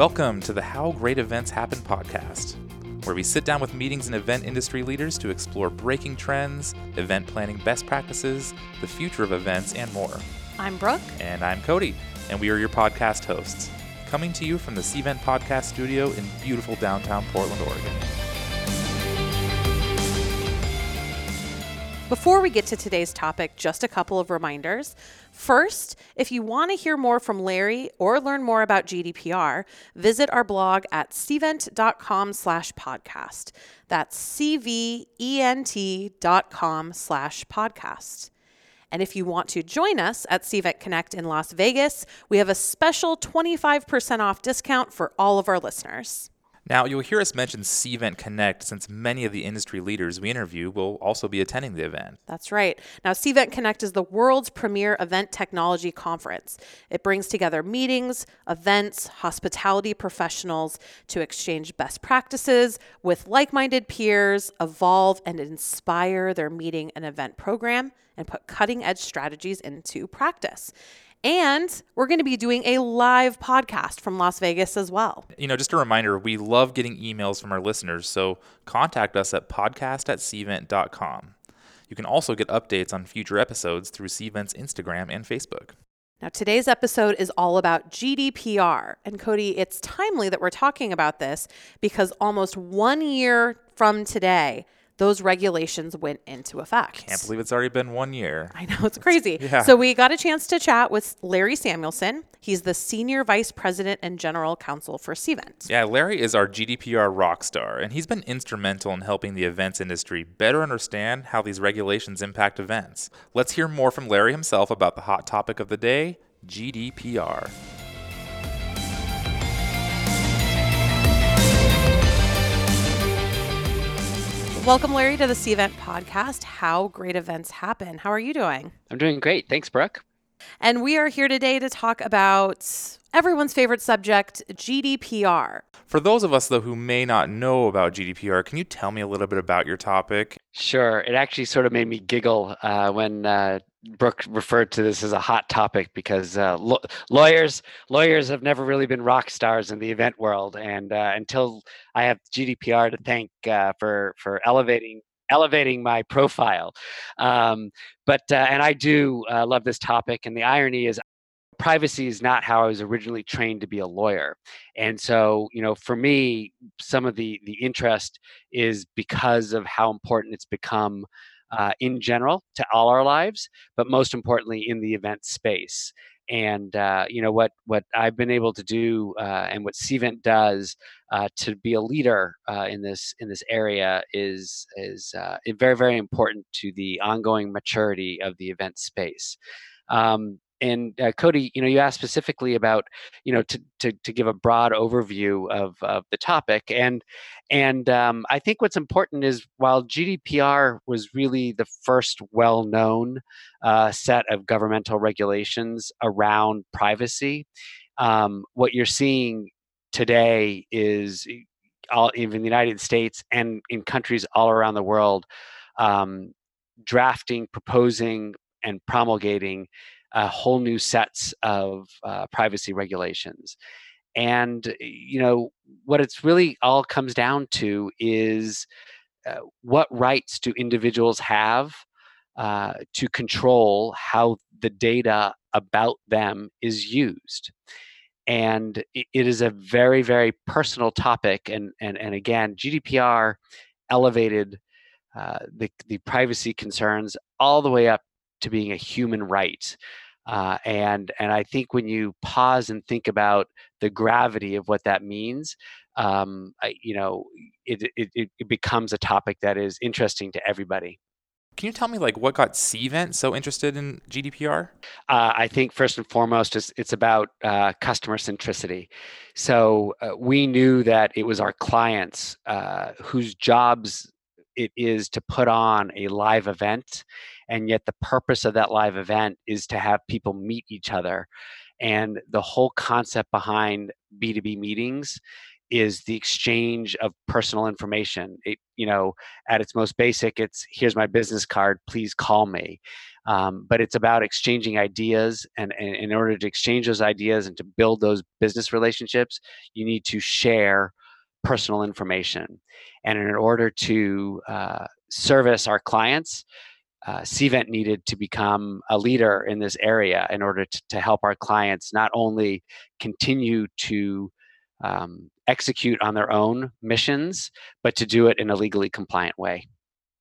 Welcome to the How Great Events Happen podcast, where we sit down with meetings and event industry leaders to explore breaking trends, event planning best practices, the future of events, and more. I'm Brooke. And I'm Cody, and we are your podcast hosts, coming to you from the Cvent Podcast Studio in beautiful downtown Portland, Oregon. Before we get to today's topic, just a couple of reminders. First, if you want to hear more from Larry or learn more about GDPR, visit our blog at cvent.com slash podcast. That's C-V-E-N-T dot com slash podcast. And if you want to join us at Cvent Connect in Las Vegas, we have a special 25% off discount for all of our listeners. Now, you'll hear us mention Cvent Connect since many of the industry leaders we interview will also be attending the event. That's right. Now, Cvent Connect is the world's premier event technology conference. It brings together meetings, events, hospitality professionals to exchange best practices with like minded peers, evolve and inspire their meeting and event program, and put cutting edge strategies into practice. And we're going to be doing a live podcast from Las Vegas as well. You know, just a reminder, we love getting emails from our listeners, so contact us at podcast at cvent.com. You can also get updates on future episodes through Cvent's Instagram and Facebook. Now, today's episode is all about GDPR. And Cody, it's timely that we're talking about this because almost one year from today, those regulations went into effect. Can't believe it's already been one year. I know, it's crazy. yeah. So we got a chance to chat with Larry Samuelson. He's the Senior Vice President and General Counsel for Cvent. Yeah, Larry is our GDPR rock star, and he's been instrumental in helping the events industry better understand how these regulations impact events. Let's hear more from Larry himself about the hot topic of the day GDPR. Welcome, Larry, to the Cvent podcast, How Great Events Happen. How are you doing? I'm doing great. Thanks, Brooke. And we are here today to talk about everyone's favorite subject, GDPR. For those of us, though, who may not know about GDPR, can you tell me a little bit about your topic? Sure. It actually sort of made me giggle uh, when uh, Brooke referred to this as a hot topic because uh, lo- lawyers lawyers have never really been rock stars in the event world, and uh, until I have GDPR to thank uh, for for elevating elevating my profile. Um, but uh, and I do uh, love this topic, and the irony is. Privacy is not how I was originally trained to be a lawyer, and so you know, for me, some of the the interest is because of how important it's become uh, in general to all our lives, but most importantly in the event space. And uh, you know what what I've been able to do, uh, and what Cvent does uh, to be a leader uh, in this in this area is is uh, very very important to the ongoing maturity of the event space. Um, and uh, Cody, you know, you asked specifically about, you know, to to, to give a broad overview of, of the topic, and and um, I think what's important is while GDPR was really the first well-known uh, set of governmental regulations around privacy, um, what you're seeing today is all even in the United States and in countries all around the world, um, drafting, proposing, and promulgating uh, whole new sets of uh, privacy regulations. And you know what it's really all comes down to is uh, what rights do individuals have uh, to control how the data about them is used and it is a very very personal topic and and, and again gdpr elevated uh, the, the privacy concerns all the way up to being a human right. Uh, and and I think when you pause and think about the gravity of what that means, um, I, you know, it, it it becomes a topic that is interesting to everybody. Can you tell me like what got Cvent so interested in GDPR? Uh, I think first and foremost is it's about uh, customer centricity. So uh, we knew that it was our clients uh, whose jobs it is to put on a live event and yet the purpose of that live event is to have people meet each other. And the whole concept behind b2b meetings is the exchange of personal information. It, you know at its most basic it's here's my business card please call me. Um, but it's about exchanging ideas, and, and in order to exchange those ideas and to build those business relationships, you need to share personal information. And in order to uh, service our clients, uh, Cvent needed to become a leader in this area in order to, to help our clients not only continue to um, execute on their own missions, but to do it in a legally compliant way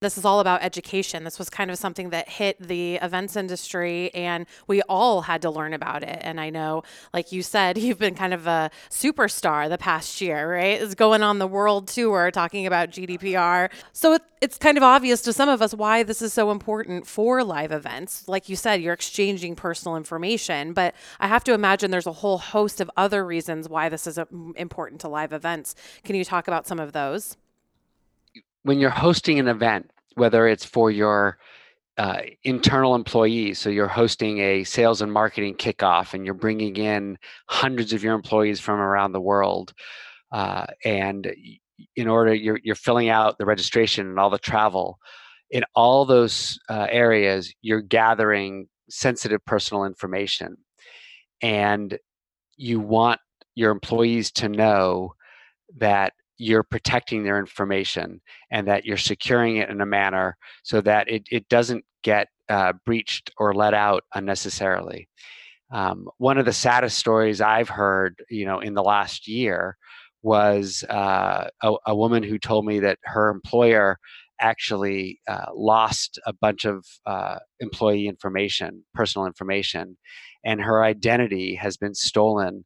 this is all about education. This was kind of something that hit the events industry, and we all had to learn about it. And I know, like you said, you've been kind of a superstar the past year, right? Is going on the world tour talking about GDPR. So it, it's kind of obvious to some of us why this is so important for live events. Like you said, you're exchanging personal information, but I have to imagine there's a whole host of other reasons why this is um, important to live events. Can you talk about some of those? When you're hosting an event, whether it's for your uh, internal employees, so you're hosting a sales and marketing kickoff and you're bringing in hundreds of your employees from around the world, uh, and in order you're you're filling out the registration and all the travel, in all those uh, areas you're gathering sensitive personal information, and you want your employees to know that you're protecting their information and that you're securing it in a manner so that it, it doesn't get uh, breached or let out unnecessarily. Um, one of the saddest stories I've heard, you know, in the last year was uh, a, a, woman who told me that her employer actually uh, lost a bunch of uh, employee information, personal information, and her identity has been stolen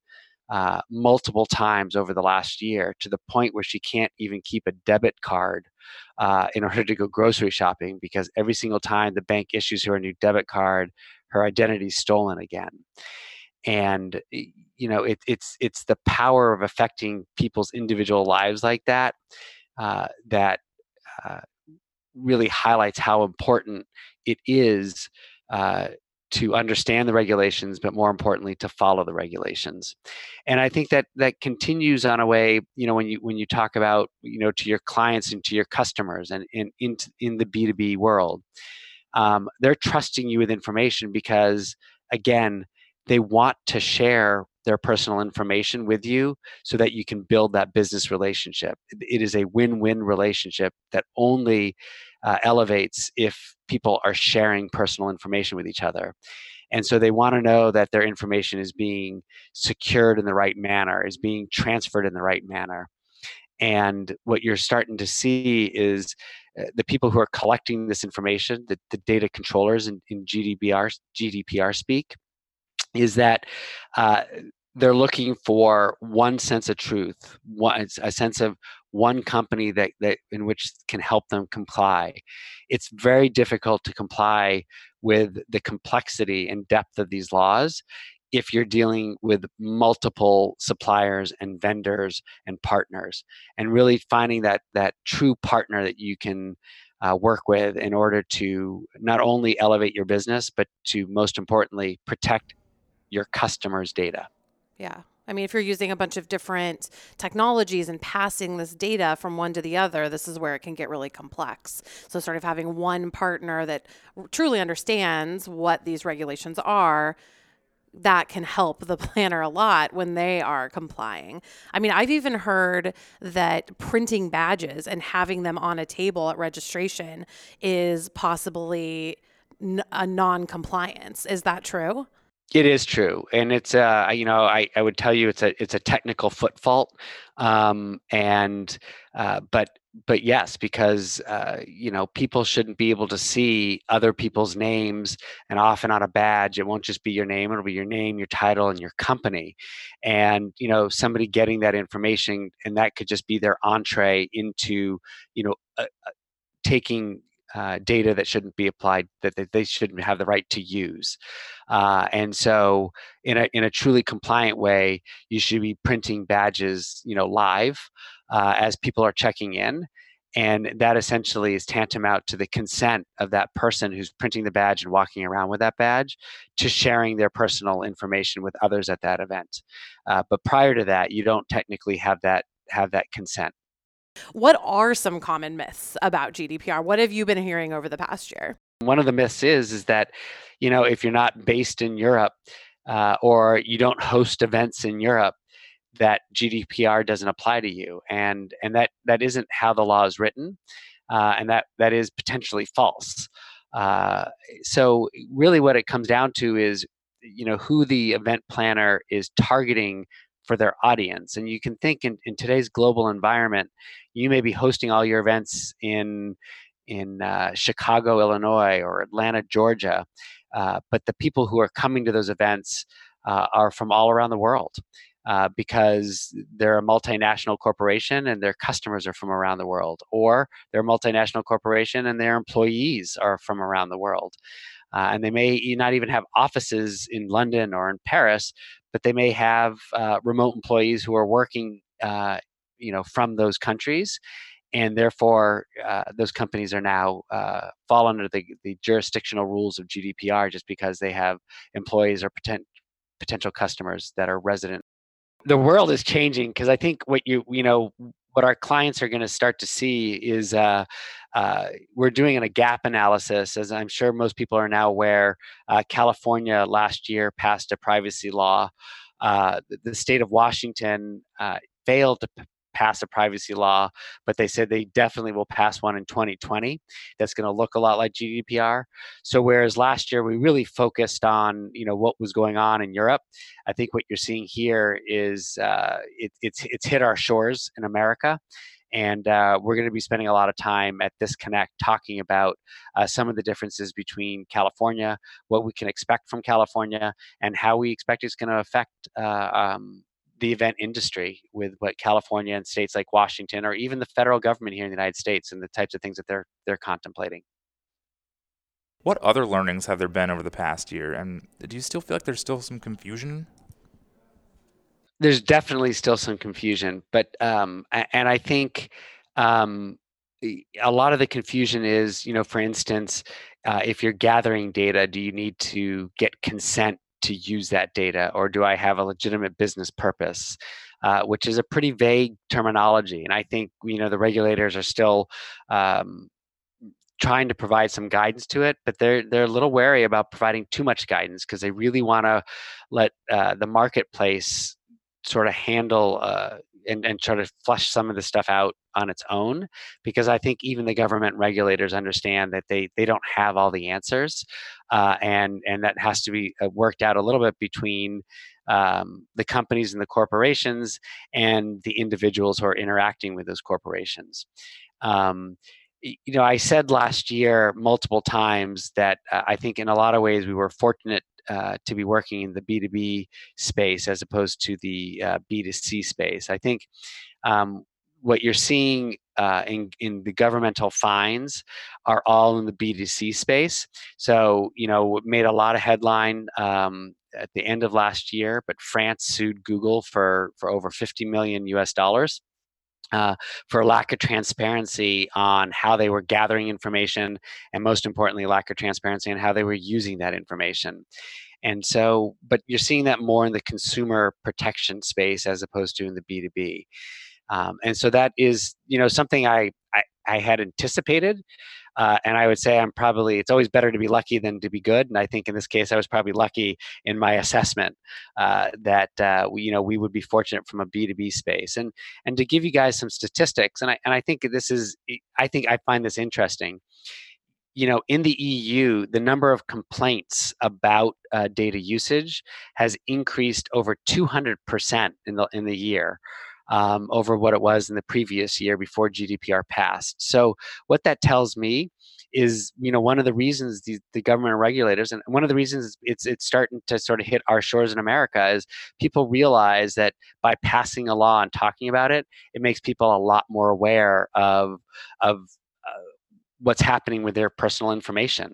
uh, multiple times over the last year to the point where she can't even keep a debit card uh, in order to go grocery shopping because every single time the bank issues her a new debit card, her identity is stolen again. And you know, it, it's it's the power of affecting people's individual lives like that uh, that uh, really highlights how important it is uh, to understand the regulations, but more importantly, to follow the regulations. And I think that that continues on a way, you know, when you when you talk about, you know, to your clients and to your customers and in in, in the B2B world, um, they're trusting you with information because again, they want to share their personal information with you so that you can build that business relationship. It is a win-win relationship that only uh, elevates if people are sharing personal information with each other. And so they want to know that their information is being secured in the right manner, is being transferred in the right manner. And what you're starting to see is uh, the people who are collecting this information, the, the data controllers in, in GDPR, GDPR speak, is that uh, they're looking for one sense of truth, one, a sense of one company that, that in which can help them comply. It's very difficult to comply with the complexity and depth of these laws if you're dealing with multiple suppliers and vendors and partners and really finding that that true partner that you can uh, work with in order to not only elevate your business but to most importantly protect your customers data yeah. I mean, if you're using a bunch of different technologies and passing this data from one to the other, this is where it can get really complex. So, sort of having one partner that truly understands what these regulations are, that can help the planner a lot when they are complying. I mean, I've even heard that printing badges and having them on a table at registration is possibly a non compliance. Is that true? It is true, and it's uh, you know I, I would tell you it's a it's a technical foot fault, um, and uh, but but yes, because uh, you know people shouldn't be able to see other people's names, and often on a badge it won't just be your name; it'll be your name, your title, and your company, and you know somebody getting that information, and that could just be their entree into you know uh, uh, taking uh, data that shouldn't be applied that, they shouldn't have the right to use. Uh, and so in a, in a truly compliant way you should be printing badges you know live uh, as people are checking in and that essentially is tantamount to the consent of that person who's printing the badge and walking around with that badge to sharing their personal information with others at that event. Uh, but prior to that you don't technically have that have that consent what are some common myths about GDPR? What have you been hearing over the past year? One of the myths is is that, you know, if you're not based in Europe uh, or you don't host events in Europe, that GDPR doesn't apply to you, and and that that isn't how the law is written, uh, and that that is potentially false. Uh, so really, what it comes down to is, you know, who the event planner is targeting for their audience. And you can think in, in today's global environment, you may be hosting all your events in in uh, Chicago, Illinois, or Atlanta, Georgia, uh, but the people who are coming to those events uh, are from all around the world. Uh, because they're a multinational corporation and their customers are from around the world, or they're a multinational corporation and their employees are from around the world. Uh, and they may not even have offices in London or in Paris, but they may have uh, remote employees who are working, uh, you know, from those countries, and therefore uh, those companies are now uh, fall under the, the jurisdictional rules of GDPR just because they have employees or potent, potential customers that are resident. The world is changing because I think what you you know what our clients are going to start to see is uh, uh, we're doing a gap analysis, as I'm sure most people are now aware. Uh, California last year passed a privacy law. Uh, the, state of Washington uh, failed to p- pass a privacy law, but they said they definitely will pass one in 2020 that's going to look a lot like GDPR. So whereas last year we really focused on you know what was going on in Europe, I think what you're seeing here is uh, it, it's it's hit our shores in America. And uh, we're going to be spending a lot of time at this Connect talking about uh, some of the differences between California, what we can expect from California, and how we expect it's going to affect uh, um, the event industry with what California and states like Washington or even the federal government here in the United States and the types of things that they're they're contemplating. What other learnings have there been over the past year? And do you still feel like there's still some confusion? There's definitely still some confusion, but um, and I think um, a lot of the confusion is, you know, for instance, uh, if you're gathering data, do you need to get consent to use that data or do i have a legitimate business purpose? Uh, which is a pretty vague terminology and i think you know the regulators are still um, trying to provide some guidance to it but they're they're a little wary about providing too much guidance because they really want to let uh, the marketplace sort of handle uh, and, and try to flush some of the stuff out on its own because i think even the government regulators understand that they they don't have all the answers uh, and and that has to be uh, worked out a little bit between um, the companies and the corporations and the individuals who are interacting with those corporations. Um, you know, I said last year multiple times that uh, I think in a lot of ways we were fortunate uh, to be working in the B2B space as opposed to the uh, B2C space. I think um, what you're seeing uh, in, in the governmental fines are all in the B2C space. So, you know, made a lot of headline um, at the end of last year, but France sued Google for, for over 50 million US dollars. Uh, for lack of transparency on how they were gathering information, and most importantly, lack of transparency on how they were using that information. And so, but you're seeing that more in the consumer protection space as opposed to in the B2B. Um, and so that is, you know, something I, I, I had anticipated. Uh, and I would say I'm probably, it's always better to be lucky than to be good. And I think in this case, I was probably lucky in my assessment uh, that, uh, we, you know, we would be fortunate from a B2B space. And, and to give you guys some statistics, and I, and I think this is, I think I find this interesting you know, in the EU, the number of complaints about uh, data usage has increased over 200% in the in the year um, over what it was in the previous year before GDPR passed. So what that tells me is, you know, one of the reasons the, the government regulators, and one of the reasons it's it's starting to sort of hit our shores in America is people realize that by passing a law and talking about it, it makes people a lot more aware of of what's happening with their personal information.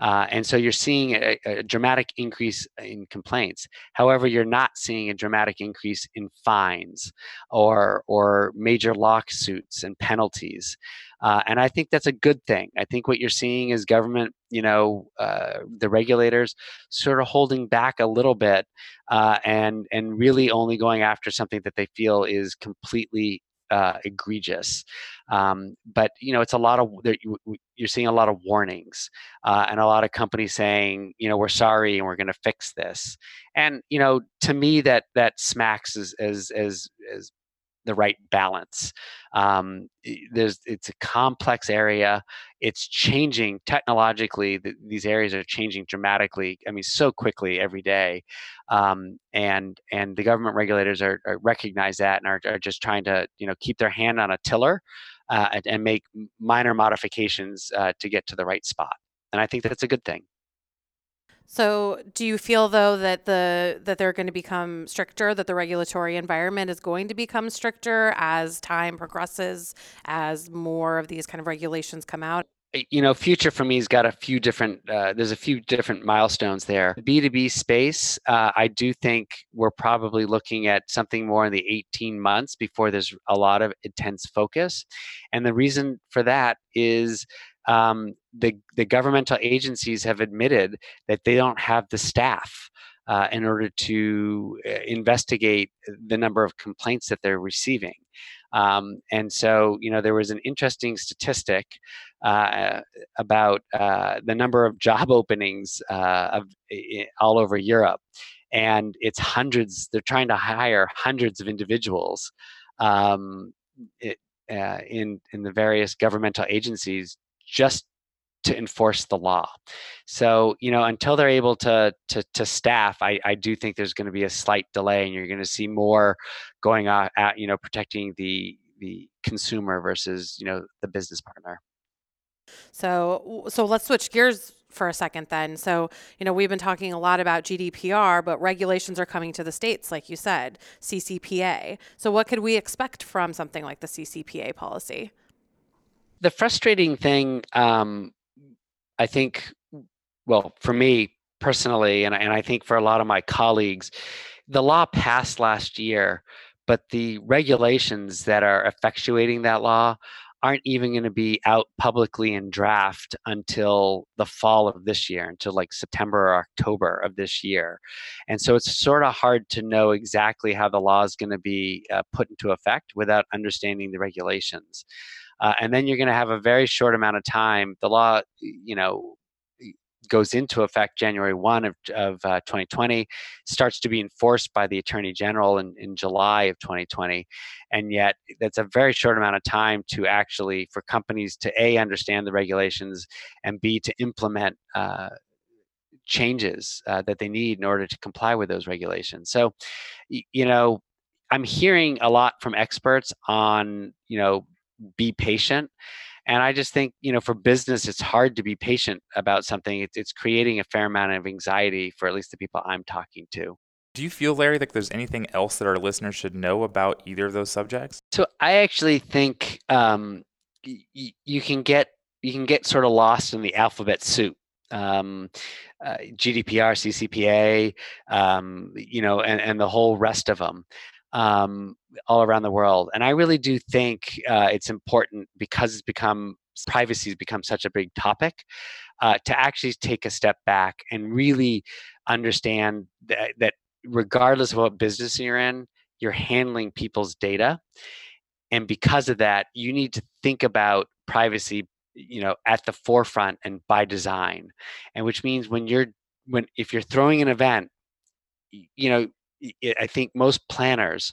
Uh, and so you're seeing a, a, dramatic increase in complaints. However, you're not seeing a dramatic increase in fines or, or major lawsuits and penalties. Uh, and I think that's a good thing. I think what you're seeing is government, you know, uh, the regulators sort of holding back a little bit uh, and, and really only going after something that they feel is completely uh, egregious. Um, but you know, it's a lot of you're seeing a lot of warnings uh, and a lot of companies saying, you know, we're sorry and we're going to fix this. And you know, to me, that that smacks as as as, as the right balance. Um, there's it's a complex area. It's changing technologically. The, these areas are changing dramatically. I mean, so quickly every day, um, and and the government regulators are, are recognize that and are, are just trying to you know keep their hand on a tiller uh, and, and, make minor modifications uh, to get to the right spot. And I think that's a good thing. So, do you feel though that the that they're going to become stricter, that the regulatory environment is going to become stricter as time progresses, as more of these kind of regulations come out? you know future for me has got a few different uh, there's a few different milestones there b2b space uh, i do think we're probably looking at something more in the 18 months before there's a lot of intense focus and the reason for that is um, the, the governmental agencies have admitted that they don't have the staff uh, in order to uh, investigate the number of complaints that they're receiving. Um, and so, you know, there was an interesting statistic uh, about uh, the number of job openings uh, of, all over Europe. And it's hundreds, they're trying to hire hundreds of individuals um, it, uh, in, in the various governmental agencies just to enforce the law. So, you know, until they're able to to, to staff, I, I do think there's going to be a slight delay, and you're going to see more going on at you know protecting the the consumer versus you know the business partner. So, so let's switch gears for a second then. So, you know, we've been talking a lot about GDPR, but regulations are coming to the states, like you said, CCPA. So, what could we expect from something like the CCPA policy? The frustrating thing, um, I think, well, for me personally, and, and I think for a lot of my colleagues, the law passed last year, but the regulations that are effectuating that law aren't even going to be out publicly in draft until the fall of this year, until like September or October of this year. And so it's sort of hard to know exactly how the law is going to be uh, put into effect without understanding the regulations. Uh, and then you're going to have a very short amount of time. The law, you know, goes into effect January 1 of, of uh, 2020, starts to be enforced by the Attorney General in, in July of 2020. And yet, that's a very short amount of time to actually, for companies to A, understand the regulations, and B, to implement uh, changes uh, that they need in order to comply with those regulations. So, you know, I'm hearing a lot from experts on, you know, be patient and i just think you know for business it's hard to be patient about something it's, it's creating a fair amount of anxiety for at least the people i'm talking to. Do you feel larry that there's anything else that our listeners should know about either of those subjects? So i actually think um, y- you can get you can get sort of lost in the alphabet soup um, uh, GDPR, CCPA, um, you know, and, and the whole rest of them um, all around the world. And I really do think uh, it's important because it's become privacy has become such a big topic uh, to actually take a step back and really understand that, that regardless of what business you're in, you're handling people's data. And because of that, you need to think about privacy you know at the forefront and by design and which means when you're when if you're throwing an event you know I think most planners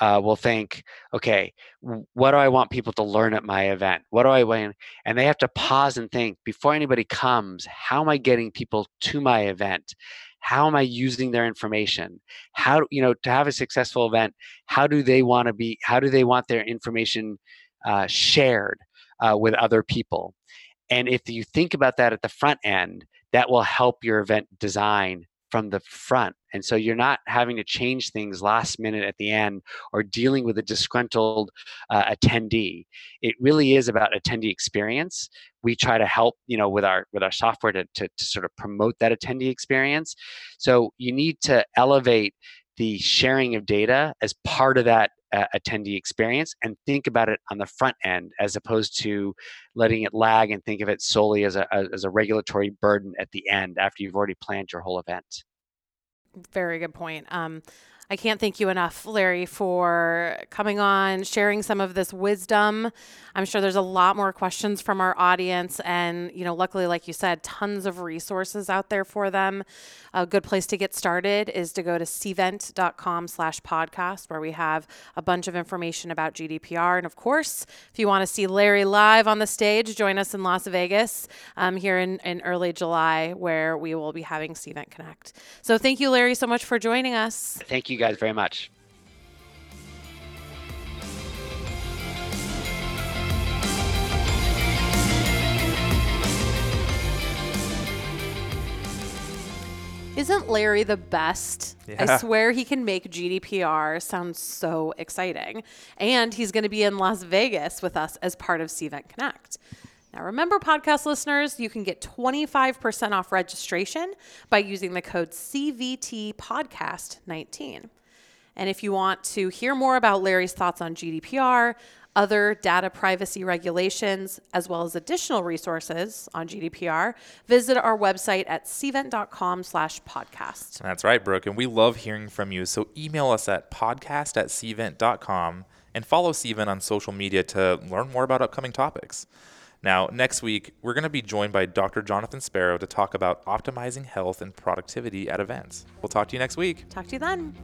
uh, will think, okay, what do I want people to learn at my event? What do I want? And they have to pause and think before anybody comes, how am I getting people to my event? How am I using their information? How, you know, to have a successful event, how do they want to be, how do they want their information uh, shared uh, with other people? And if you think about that at the front end, that will help your event design from the front. And so you're not having to change things last minute at the end or dealing with a disgruntled uh, attendee. It really is about attendee experience. We try to help, you know, with our with our software to, to, to sort of promote that attendee experience. So you need to elevate the sharing of data as part of that uh, attendee experience and think about it on the front end as opposed to letting it lag and think of it solely as a, as a regulatory burden at the end after you've already planned your whole event. Very good point. Um, I can't thank you enough, Larry, for coming on, sharing some of this wisdom. I'm sure there's a lot more questions from our audience. And, you know, luckily, like you said, tons of resources out there for them. A good place to get started is to go to cvent.com slash podcast, where we have a bunch of information about GDPR. And of course, if you want to see Larry live on the stage, join us in Las Vegas um, here in, in early July, where we will be having Cvent Connect. So thank you, Larry, so much for joining us. Thank you guys very much. Isn't Larry the best? Yeah. I swear he can make GDPR sound so exciting. And he's going to be in Las Vegas with us as part of Cvent Connect. Now, remember, podcast listeners, you can get 25% off registration by using the code CVT Podcast 19. And if you want to hear more about Larry's thoughts on GDPR, other data privacy regulations, as well as additional resources on GDPR, visit our website at cvent.com slash podcast. That's right, Brooke. And we love hearing from you. So email us at podcast at cvent.com and follow Cvent on social media to learn more about upcoming topics. Now, next week, we're going to be joined by Dr. Jonathan Sparrow to talk about optimizing health and productivity at events. We'll talk to you next week. Talk to you then.